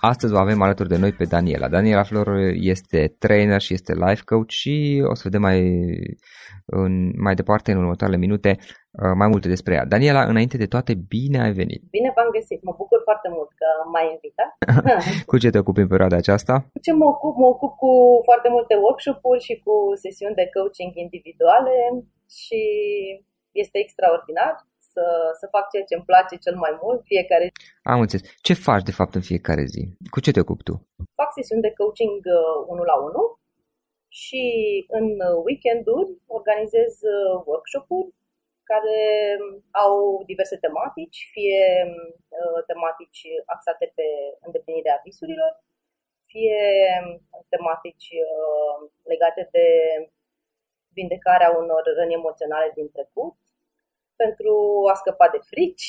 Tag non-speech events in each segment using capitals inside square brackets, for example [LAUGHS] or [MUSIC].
Astăzi o avem alături de noi pe Daniela. Daniela Flor este trainer și este life coach și o să vedem mai, în, mai departe în următoarele minute uh, mai multe despre ea. Daniela, înainte de toate, bine ai venit! Bine v-am găsit! Mă bucur foarte mult că m-ai invitat. [LAUGHS] cu ce te ocupi în perioada aceasta? Cu ce mă ocup? Mă ocup cu foarte multe workshop-uri și cu sesiuni de coaching individuale și este extraordinar să, să fac ceea ce îmi place cel mai mult fiecare zi. Am înțeles. Ce faci de fapt în fiecare zi? Cu ce te ocupi tu? Fac sesiuni de coaching uh, unul la unul și în weekenduri organizez uh, workshop-uri care au diverse tematici, fie uh, tematici axate pe îndeplinirea visurilor, fie tematici legate de vindecarea unor răni emoționale din trecut, pentru a scăpa de frici,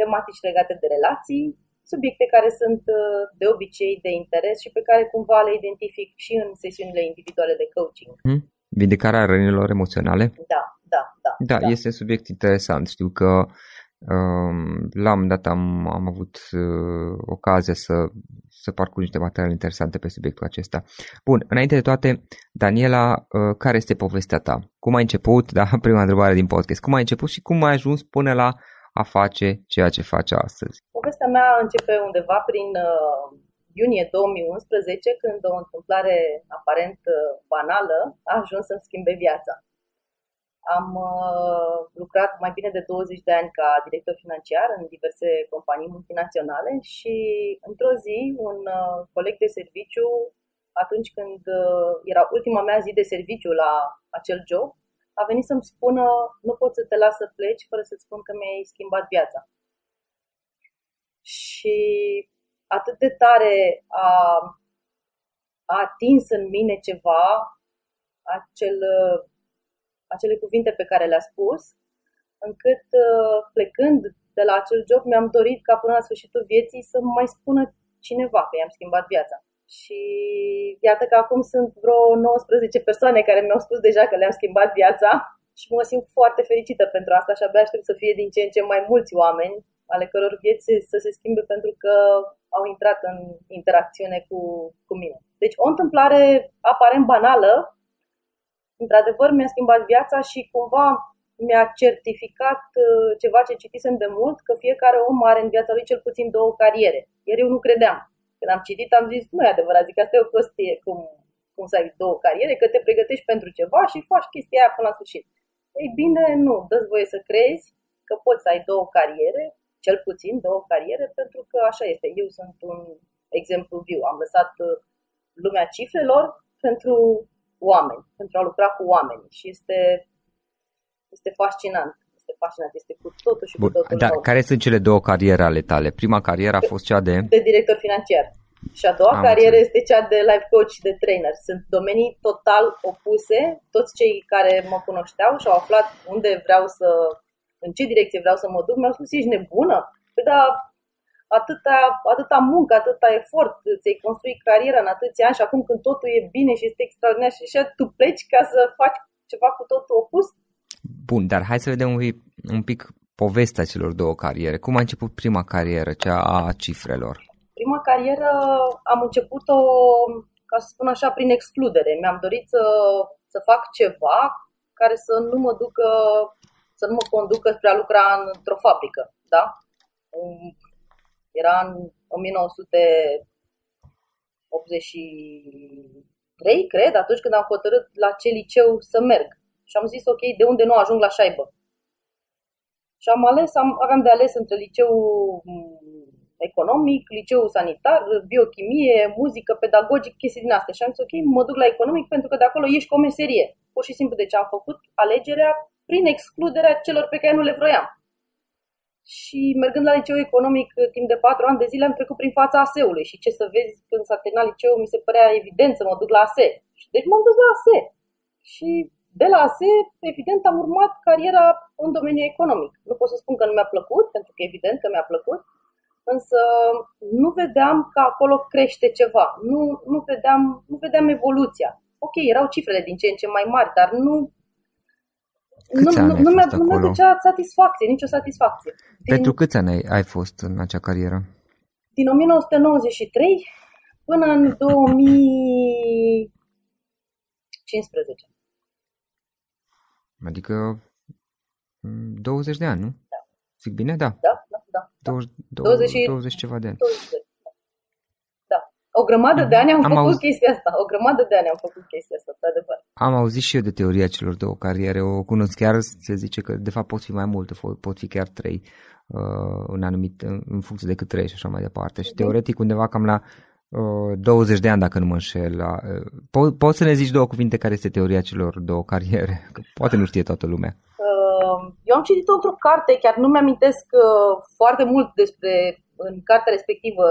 tematici legate de relații, subiecte care sunt uh, de obicei de interes și pe care cumva le identific și în sesiunile individuale de coaching. Hmm? Vindicarea rănilor emoționale? Da, da, da. Da, da. este un subiect interesant. Știu că la un moment dat am, am avut uh, ocazia să, să parcurg niște materiale interesante pe subiectul acesta. Bun, înainte de toate, Daniela, uh, care este povestea ta? Cum ai început, da, [LAUGHS] prima întrebare din podcast, cum ai început și cum ai ajuns până la a face ceea ce face astăzi? Povestea mea începe undeva prin uh, iunie 2011, când o întâmplare aparent uh, banală a ajuns să-mi schimbe viața. Am uh, lucrat mai bine de 20 de ani ca director financiar în diverse companii multinaționale și într-o zi un uh, coleg de serviciu, atunci când uh, era ultima mea zi de serviciu la acel job, a venit să-mi spună nu pot să te las să pleci fără să-ți spun că mi-ai schimbat viața. Și atât de tare a, a atins în mine ceva, acel acele cuvinte pe care le-a spus, încât uh, plecând de la acel job mi-am dorit ca până la sfârșitul vieții să mai spună cineva că i-am schimbat viața. Și iată că acum sunt vreo 19 persoane care mi-au spus deja că le-am schimbat viața [LAUGHS] și mă simt foarte fericită pentru asta și abia aștept să fie din ce în ce mai mulți oameni ale căror vieți să se schimbe pentru că au intrat în interacțiune cu, cu mine. Deci o întâmplare aparent banală, într-adevăr mi-a schimbat viața și cumva mi-a certificat uh, ceva ce citisem de mult, că fiecare om are în viața lui cel puțin două cariere. Iar eu nu credeam. Când am citit am zis, nu e adevărat, zic, asta e o prostie, cum, cum să ai două cariere, că te pregătești pentru ceva și faci chestia aia până la sfârșit. Ei bine, nu, dă voie să crezi că poți să ai două cariere, cel puțin două cariere, pentru că așa este. Eu sunt un exemplu viu. Am lăsat uh, lumea cifrelor pentru oameni, pentru a lucra cu oameni și este, este fascinant. Este fascinant, este cu totul și Bun, cu totul Dar nou. care sunt cele două cariere ale tale? Prima carieră a fost cea de... De director financiar. Și a doua Am carieră înțeles. este cea de life coach și de trainer. Sunt domenii total opuse. Toți cei care mă cunoșteau și au aflat unde vreau să, în ce direcție vreau să mă duc, mi-au spus, ești nebună? Păi da, atâta, atâta muncă, atâta efort, ți-ai construit cariera în atâția ani și acum când totul e bine și este extraordinar și așa, tu pleci ca să faci ceva cu totul opus? Bun, dar hai să vedem un pic, un pic povestea celor două cariere. Cum a început prima carieră, cea a cifrelor? Prima carieră am început-o, ca să spun așa, prin excludere. Mi-am dorit să, să fac ceva care să nu mă ducă, să nu mă conducă spre a lucra într-o fabrică, da? Era în 1983, cred, atunci când am hotărât la ce liceu să merg. Și am zis, ok, de unde nu ajung la șaibă? Și am ales, am, aveam de ales între liceu mm, economic, liceu sanitar, biochimie, muzică, pedagogic, chestii din astea. Și am zis, ok, mă duc la economic pentru că de acolo ieși cu o meserie. Pur și simplu, deci am făcut alegerea prin excluderea celor pe care nu le vroiam și mergând la liceu economic timp de patru ani de zile am trecut prin fața ASE-ului și ce să vezi când s-a terminat liceul mi se părea evident să mă duc la ASE. Deci m-am dus la ASE și de la ASE, evident, am urmat cariera în domeniul economic. Nu pot să spun că nu mi-a plăcut, pentru că evident că mi-a plăcut, însă nu vedeam că acolo crește ceva, nu, nu, vedeam, nu vedeam evoluția. Ok, erau cifrele din ce în ce mai mari, dar nu Câți nu, nu, nu, mi-a, nu mi-a satisfacție, nicio satisfacție. Pentru Din... câți ani ai, ai fost în acea carieră? din 1993 până în 2015. Adică 20 de ani, nu? Da. Zic bine? Da. Da, da, da. 20, 20, 20, 20 ceva de ani. 20 de ani. Da. O grămadă de ani am, am făcut auz... chestia asta. O grămadă de ani am făcut chestia asta, de adevăr. Am auzit și eu de teoria celor două cariere. O cunosc chiar, se zice că de fapt pot fi mai multe, pot fi chiar trei uh, în anumit, în funcție de cât trei și așa mai departe. Și teoretic undeva cam la 20 de ani, dacă nu mă înșel. Po- poți să ne zici două cuvinte care este teoria celor două cariere? Că poate nu știe toată lumea. Uh, eu am citit într-o carte, chiar nu mi-amintesc uh, foarte mult despre, în cartea respectivă,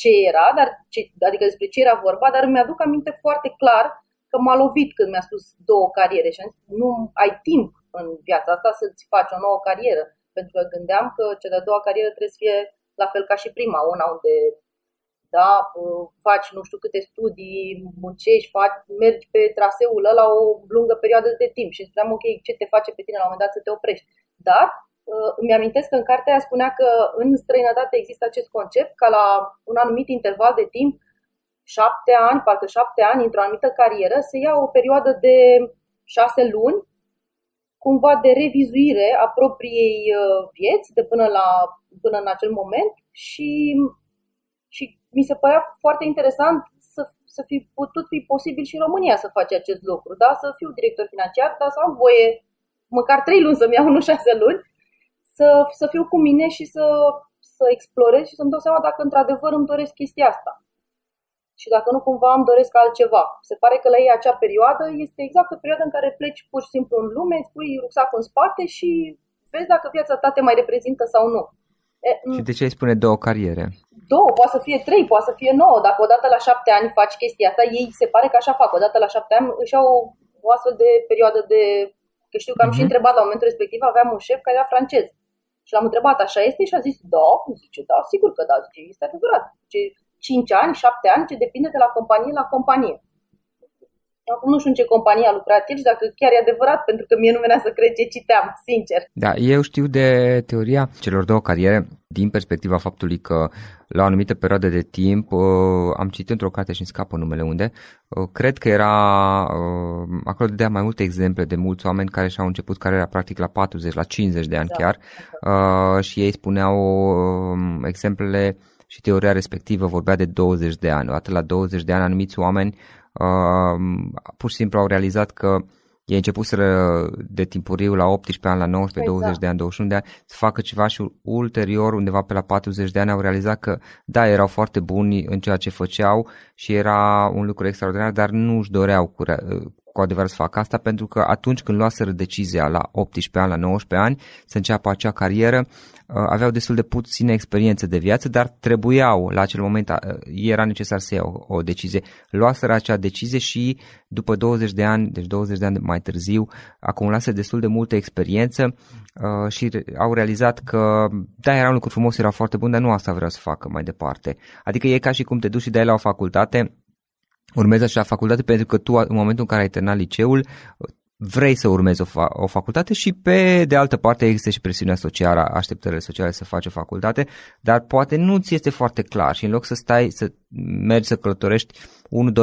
ce era, dar ce, adică despre ce era vorba, dar mi-aduc aminte foarte clar că m-a lovit când mi-a spus două cariere și am zis, nu ai timp în viața asta să-ți faci o nouă carieră. Pentru că gândeam că cea de-a doua carieră trebuie să fie la fel ca și prima, una unde da? faci nu știu câte studii, muncești, faci, mergi pe traseul ăla o lungă perioadă de timp și spuneam, ok, ce te face pe tine la un moment dat să te oprești. Dar uh, îmi amintesc că în cartea aia spunea că în străinătate există acest concept ca la un anumit interval de timp, șapte ani, parcă șapte ani, într-o anumită carieră, se ia o perioadă de șase luni, cumva de revizuire a propriei uh, vieți de până, la, până în acel moment și și mi se părea foarte interesant să, să fi putut fi posibil și în România să face acest lucru, da? să fiu director financiar, dar să am voie măcar trei luni să-mi iau, nu șase luni, să, să fiu cu mine și să, să explorez și să-mi dau seama dacă într-adevăr îmi doresc chestia asta. Și dacă nu cumva îmi doresc altceva. Se pare că la ei acea perioadă este exact o perioadă în care pleci pur și simplu în lume, îți pui rucsacul în spate și vezi dacă viața ta te mai reprezintă sau nu. E, și de ce îi spune două cariere? două, poate să fie trei, poate să fie nouă. Dacă odată la șapte ani faci chestia asta, ei se pare că așa fac. Odată la șapte ani își au o, o astfel de perioadă de... Că știu că am uh-huh. și mhm. întrebat la momentul respectiv, aveam un șef care era francez. Și l-am întrebat, așa este? Și a zis, da. Zice, da, sigur că da. Zice, este adevărat. Zice, 5 ani, 7 ani, ce depinde de la companie la companie. Acum nu știu în ce companie a lucrat el și dacă chiar e adevărat, pentru că mie nu venea să cred ce citeam, sincer. Da, eu știu de teoria celor două cariere din perspectiva faptului că la o anumită perioadă de timp, uh, am citit într-o carte și îmi scapă numele unde, uh, cred că era, uh, acolo dădea mai multe exemple de mulți oameni care și-au început cariera practic la 40, la 50 de ani da. chiar și ei spuneau um, exemplele și teoria respectivă vorbea de 20 de ani. Atât la 20 de ani anumiți oameni uh, pur și simplu au realizat că ei început să de timpuriu la 18 ani, la 19, exact. 20 de ani, 21 de ani să facă ceva și ulterior undeva pe la 40 de ani au realizat că da, erau foarte buni în ceea ce făceau și era un lucru extraordinar, dar nu își doreau cu, cu adevărat să facă asta pentru că atunci când luaseră decizia la 18 ani, la 19 ani să înceapă acea carieră, Uh, aveau destul de puține experiențe de viață, dar trebuiau, la acel moment uh, era necesar să iau o decizie. Luaseră acea decizie și după 20 de ani, deci 20 de ani mai târziu, acumulase destul de multă experiență uh, și au realizat că, da, era un lucru frumos, era foarte bun, dar nu asta vreau să facă mai departe. Adică e ca și cum te duci și dai la o facultate, urmezi așa facultate pentru că tu, în momentul în care ai terminat liceul, vrei să urmezi o, fa- o facultate și pe de altă parte există și presiunea socială, așteptările sociale să faci o facultate, dar poate nu ți este foarte clar și în loc să stai, să mergi să călătorești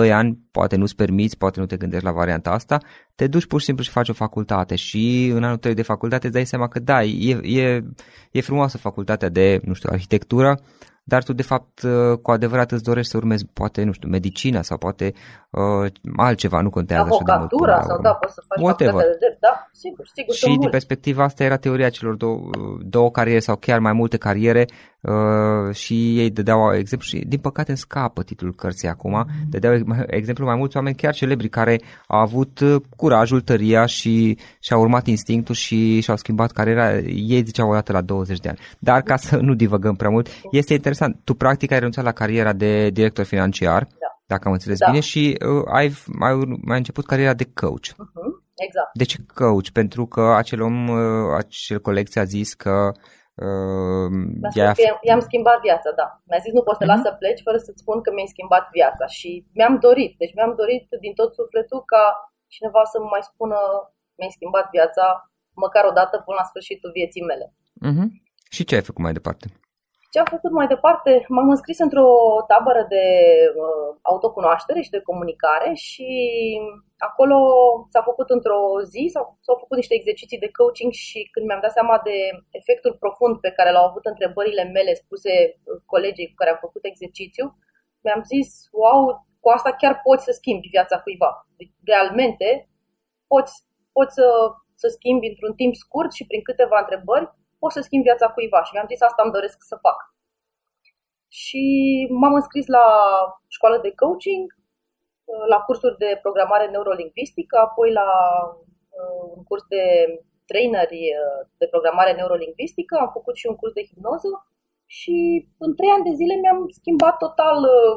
1-2 ani, poate nu-ți permiți, poate nu te gândești la varianta asta, te duci pur și simplu și faci o facultate și în anul 3 de facultate îți dai seama că da, e, e, e frumoasă facultatea de, nu știu, arhitectură, dar tu de fapt uh, cu adevărat îți dorești să urmezi poate, nu știu, medicina sau poate uh, altceva, nu contează așa de mult. sau da, poți să faci Whatever. de drept, da, sigur, sigur. Și din perspectiva asta era teoria celor două, două cariere sau chiar mai multe cariere uh, și ei dădeau exemplu și din păcate îmi scapă titlul cărții acum, dădeau exemplu mai mulți oameni chiar celebri care au avut uh, curajul, tăria și și-au urmat instinctul și și-au schimbat cariera, ei ziceau o dată la 20 de ani. Dar ca să nu divăgăm prea mult, este interesant, tu practic ai renunțat la cariera de director financiar, da. dacă am înțeles da. bine, și uh, ai, ai, ai început cariera de coach. Uh-huh. Exact. De ce coach? Pentru că acel om, uh, acel coleg ți-a zis că Uh, i-a... I-am schimbat viața, da. Mi-a zis nu poți să uh-huh. las să pleci fără să-ți spun că mi-ai schimbat viața și mi-am dorit, deci mi-am dorit din tot sufletul ca cineva să-mi mai spună mi-ai schimbat viața măcar o dată până la sfârșitul vieții mele. Uh-huh. Și ce ai făcut mai departe? Ce am făcut mai departe? M-am înscris într-o tabără de uh, autocunoaștere și de comunicare și acolo s-a făcut într-o zi, s-au, s-au făcut niște exerciții de coaching și când mi-am dat seama de efectul profund pe care l-au avut întrebările mele spuse uh, colegii cu care am făcut exercițiu, mi-am zis, wow, cu asta chiar poți să schimbi viața cuiva. Deci, realmente poți, poți să, să schimbi într-un timp scurt și prin câteva întrebări pot să schimb viața cuiva și mi-am zis asta îmi doresc să fac. Și m-am înscris la școală de coaching, la cursuri de programare neurolingvistică, apoi la uh, un curs de traineri uh, de programare neurolingvistică, am făcut și un curs de hipnoză și în trei ani de zile mi-am schimbat total uh,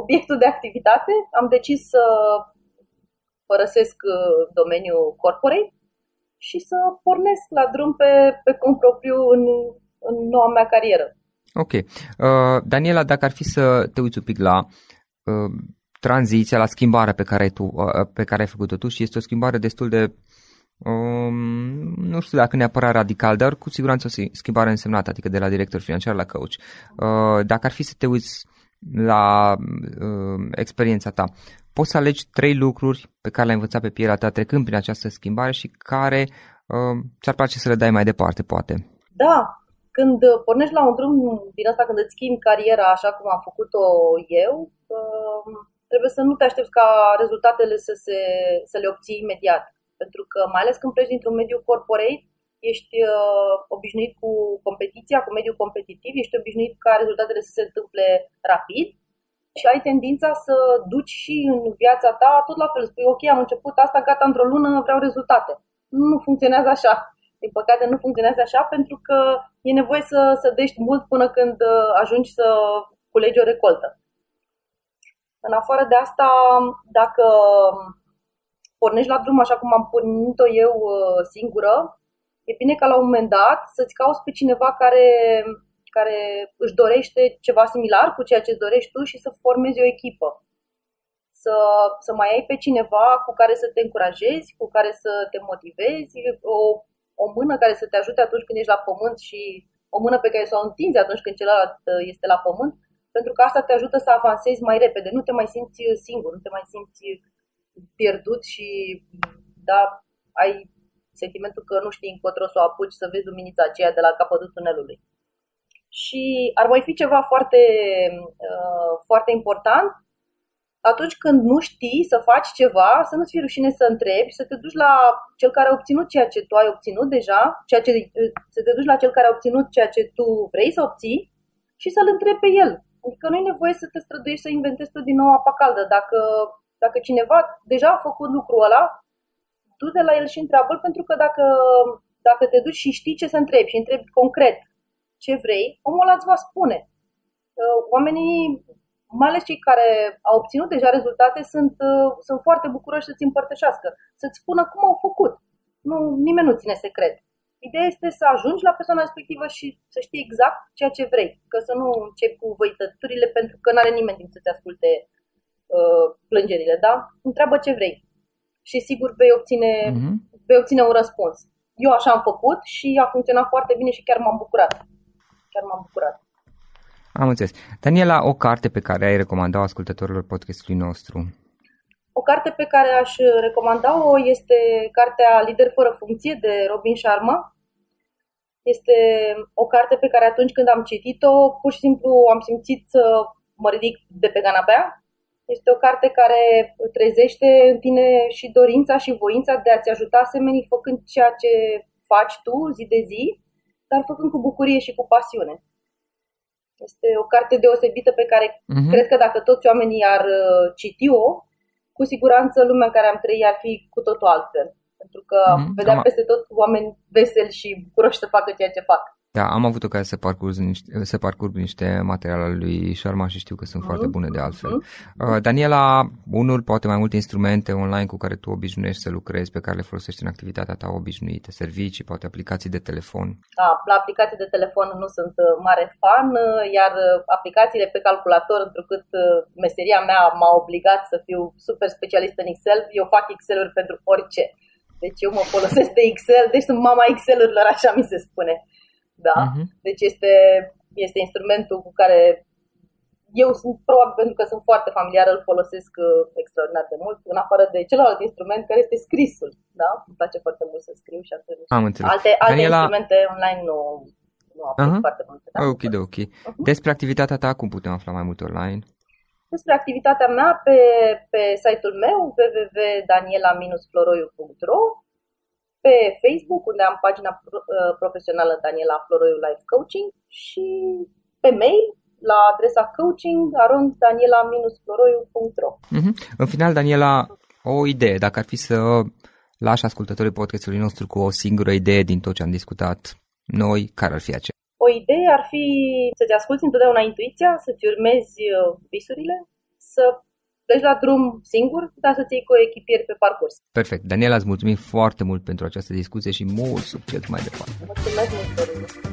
obiectul de activitate. Am decis să părăsesc domeniul corporate și să pornesc la drum pe, pe cont propriu în, în noua mea carieră. Ok. Uh, Daniela, dacă ar fi să te uiți un pic la uh, tranziția, la schimbarea pe care, tu, uh, pe care ai făcut-o tu și este o schimbare destul de, um, nu știu dacă neapărat radical, dar cu siguranță o schimbare însemnată, adică de la director financiar la coach. Uh, dacă ar fi să te uiți la uh, experiența ta, poți să alegi trei lucruri pe care le-ai învățat pe pielea ta trecând prin această schimbare și care uh, ți-ar place să le dai mai departe, poate. Da, când pornești la un drum din asta, când îți schimbi cariera așa cum am făcut-o eu, uh, trebuie să nu te aștepți ca rezultatele să, se, să le obții imediat. Pentru că, mai ales când pleci dintr-un mediu corporate, ești uh, obișnuit cu competiția, cu mediul competitiv, ești obișnuit ca rezultatele să se întâmple rapid și ai tendința să duci și în viața ta tot la fel. Spui, ok, am început asta, gata, într-o lună vreau rezultate. Nu funcționează așa. Din păcate nu funcționează așa pentru că e nevoie să, să dești mult până când uh, ajungi să culegi o recoltă. În afară de asta, dacă pornești la drum așa cum am pornit-o eu uh, singură, e bine ca la un moment dat să-ți cauți pe cineva care care își dorește ceva similar cu ceea ce îți dorești tu și să formezi o echipă. Să, să mai ai pe cineva cu care să te încurajezi, cu care să te motivezi, o, o mână care să te ajute atunci când ești la pământ și o mână pe care să o întinzi atunci când celălalt uh, este la pământ, pentru că asta te ajută să avansezi mai repede, nu te mai simți singur, nu te mai simți pierdut și da, ai sentimentul că nu știi încotro să o apuci să vezi luminița aceea de la capătul tunelului. Și ar mai fi ceva foarte, uh, foarte important, atunci când nu știi să faci ceva, să nu-ți fie rușine să întrebi, să te duci la cel care a obținut ceea ce tu ai obținut deja, ceea ce, să te duci la cel care a obținut ceea ce tu vrei să obții și să-l întrebi pe el. Adică nu e nevoie să te străduiești să inventezi tu din nou apa caldă. Dacă, dacă cineva deja a făcut lucrul ăla, du de la el și întreabă pentru că dacă, dacă te duci și știi ce să întrebi și întrebi concret ce vrei, omul ăla îți va spune. Uh, oamenii, mai ales cei care au obținut deja rezultate, sunt, uh, sunt foarte bucuroși să-ți împărtășească, să-ți spună cum au făcut. Nu, nimeni nu ține secret. Ideea este să ajungi la persoana respectivă și să știi exact ceea ce vrei. Că să nu începi cu văităturile pentru că nu are nimeni timp să-ți asculte uh, plângerile, da? Întreabă ce vrei. Și sigur vei obține, uh-huh. vei obține un răspuns. Eu așa am făcut și a funcționat foarte bine și chiar m-am bucurat chiar m-am bucurat. Am înțeles. Daniela, o carte pe care ai recomandat ascultătorilor podcastului nostru? O carte pe care aș recomanda-o este cartea Lider fără funcție de Robin Sharma. Este o carte pe care atunci când am citit-o, pur și simplu am simțit să mă ridic de pe canapea. Este o carte care trezește în tine și dorința și voința de a-ți ajuta semenii făcând ceea ce faci tu zi de zi dar făcând cu bucurie și cu pasiune. Este o carte deosebită pe care uh-huh. cred că dacă toți oamenii ar uh, citi-o, cu siguranță lumea în care am trăit ar fi cu totul altfel. Pentru că uh-huh. vedeam peste tot oameni veseli și bucuroși să facă ceea ce fac. Da, am avut ocazia să parcurg niște, să parcurg niște materiale ale lui Sharma și știu că sunt mm-hmm. foarte bune de altfel. Mm-hmm. Daniela, unul, poate mai multe instrumente online cu care tu obișnuiești să lucrezi, pe care le folosești în activitatea ta obișnuită, servicii, poate aplicații de telefon. Da, la aplicații de telefon nu sunt uh, mare fan, uh, iar aplicațiile pe calculator, întrucât meseria mea m-a obligat să fiu super specialist în Excel, eu fac Excel-uri pentru orice. Deci eu mă folosesc de Excel, deci sunt mama Excel-urilor, așa mi se spune. Da? Uh-huh. Deci este este instrumentul cu care eu sunt, probabil pentru că sunt foarte familiară, îl folosesc uh, extraordinar de mult, în afară de celălalt instrument care este scrisul. Da? Îmi place foarte mult să scriu și atunci. Am înțeles. Alte, alte Daniela... instrumente online nu, nu am uh-huh. foarte multe. Da? Ok, de ok. Uh-huh. Despre activitatea ta, cum putem afla mai mult online? Despre activitatea mea pe, pe site-ul meu www.daniela-floroiu.ro pe Facebook, unde am pagina uh, profesională Daniela Floroiu Life Coaching și pe mail la adresa coaching.daniela-floroiu.ro uh-huh. În final, Daniela, o idee, dacă ar fi să lași ascultătorii podcastului nostru cu o singură idee din tot ce am discutat noi, care ar fi aceea? O idee ar fi să-ți asculti întotdeauna intuiția, să-ți urmezi uh, visurile, să pleci la drum singur, dar să-ți iei cu echipier pe parcurs. Perfect. Daniela, îți mulțumim foarte mult pentru această discuție și mult succes mai departe. Mulțumesc mult,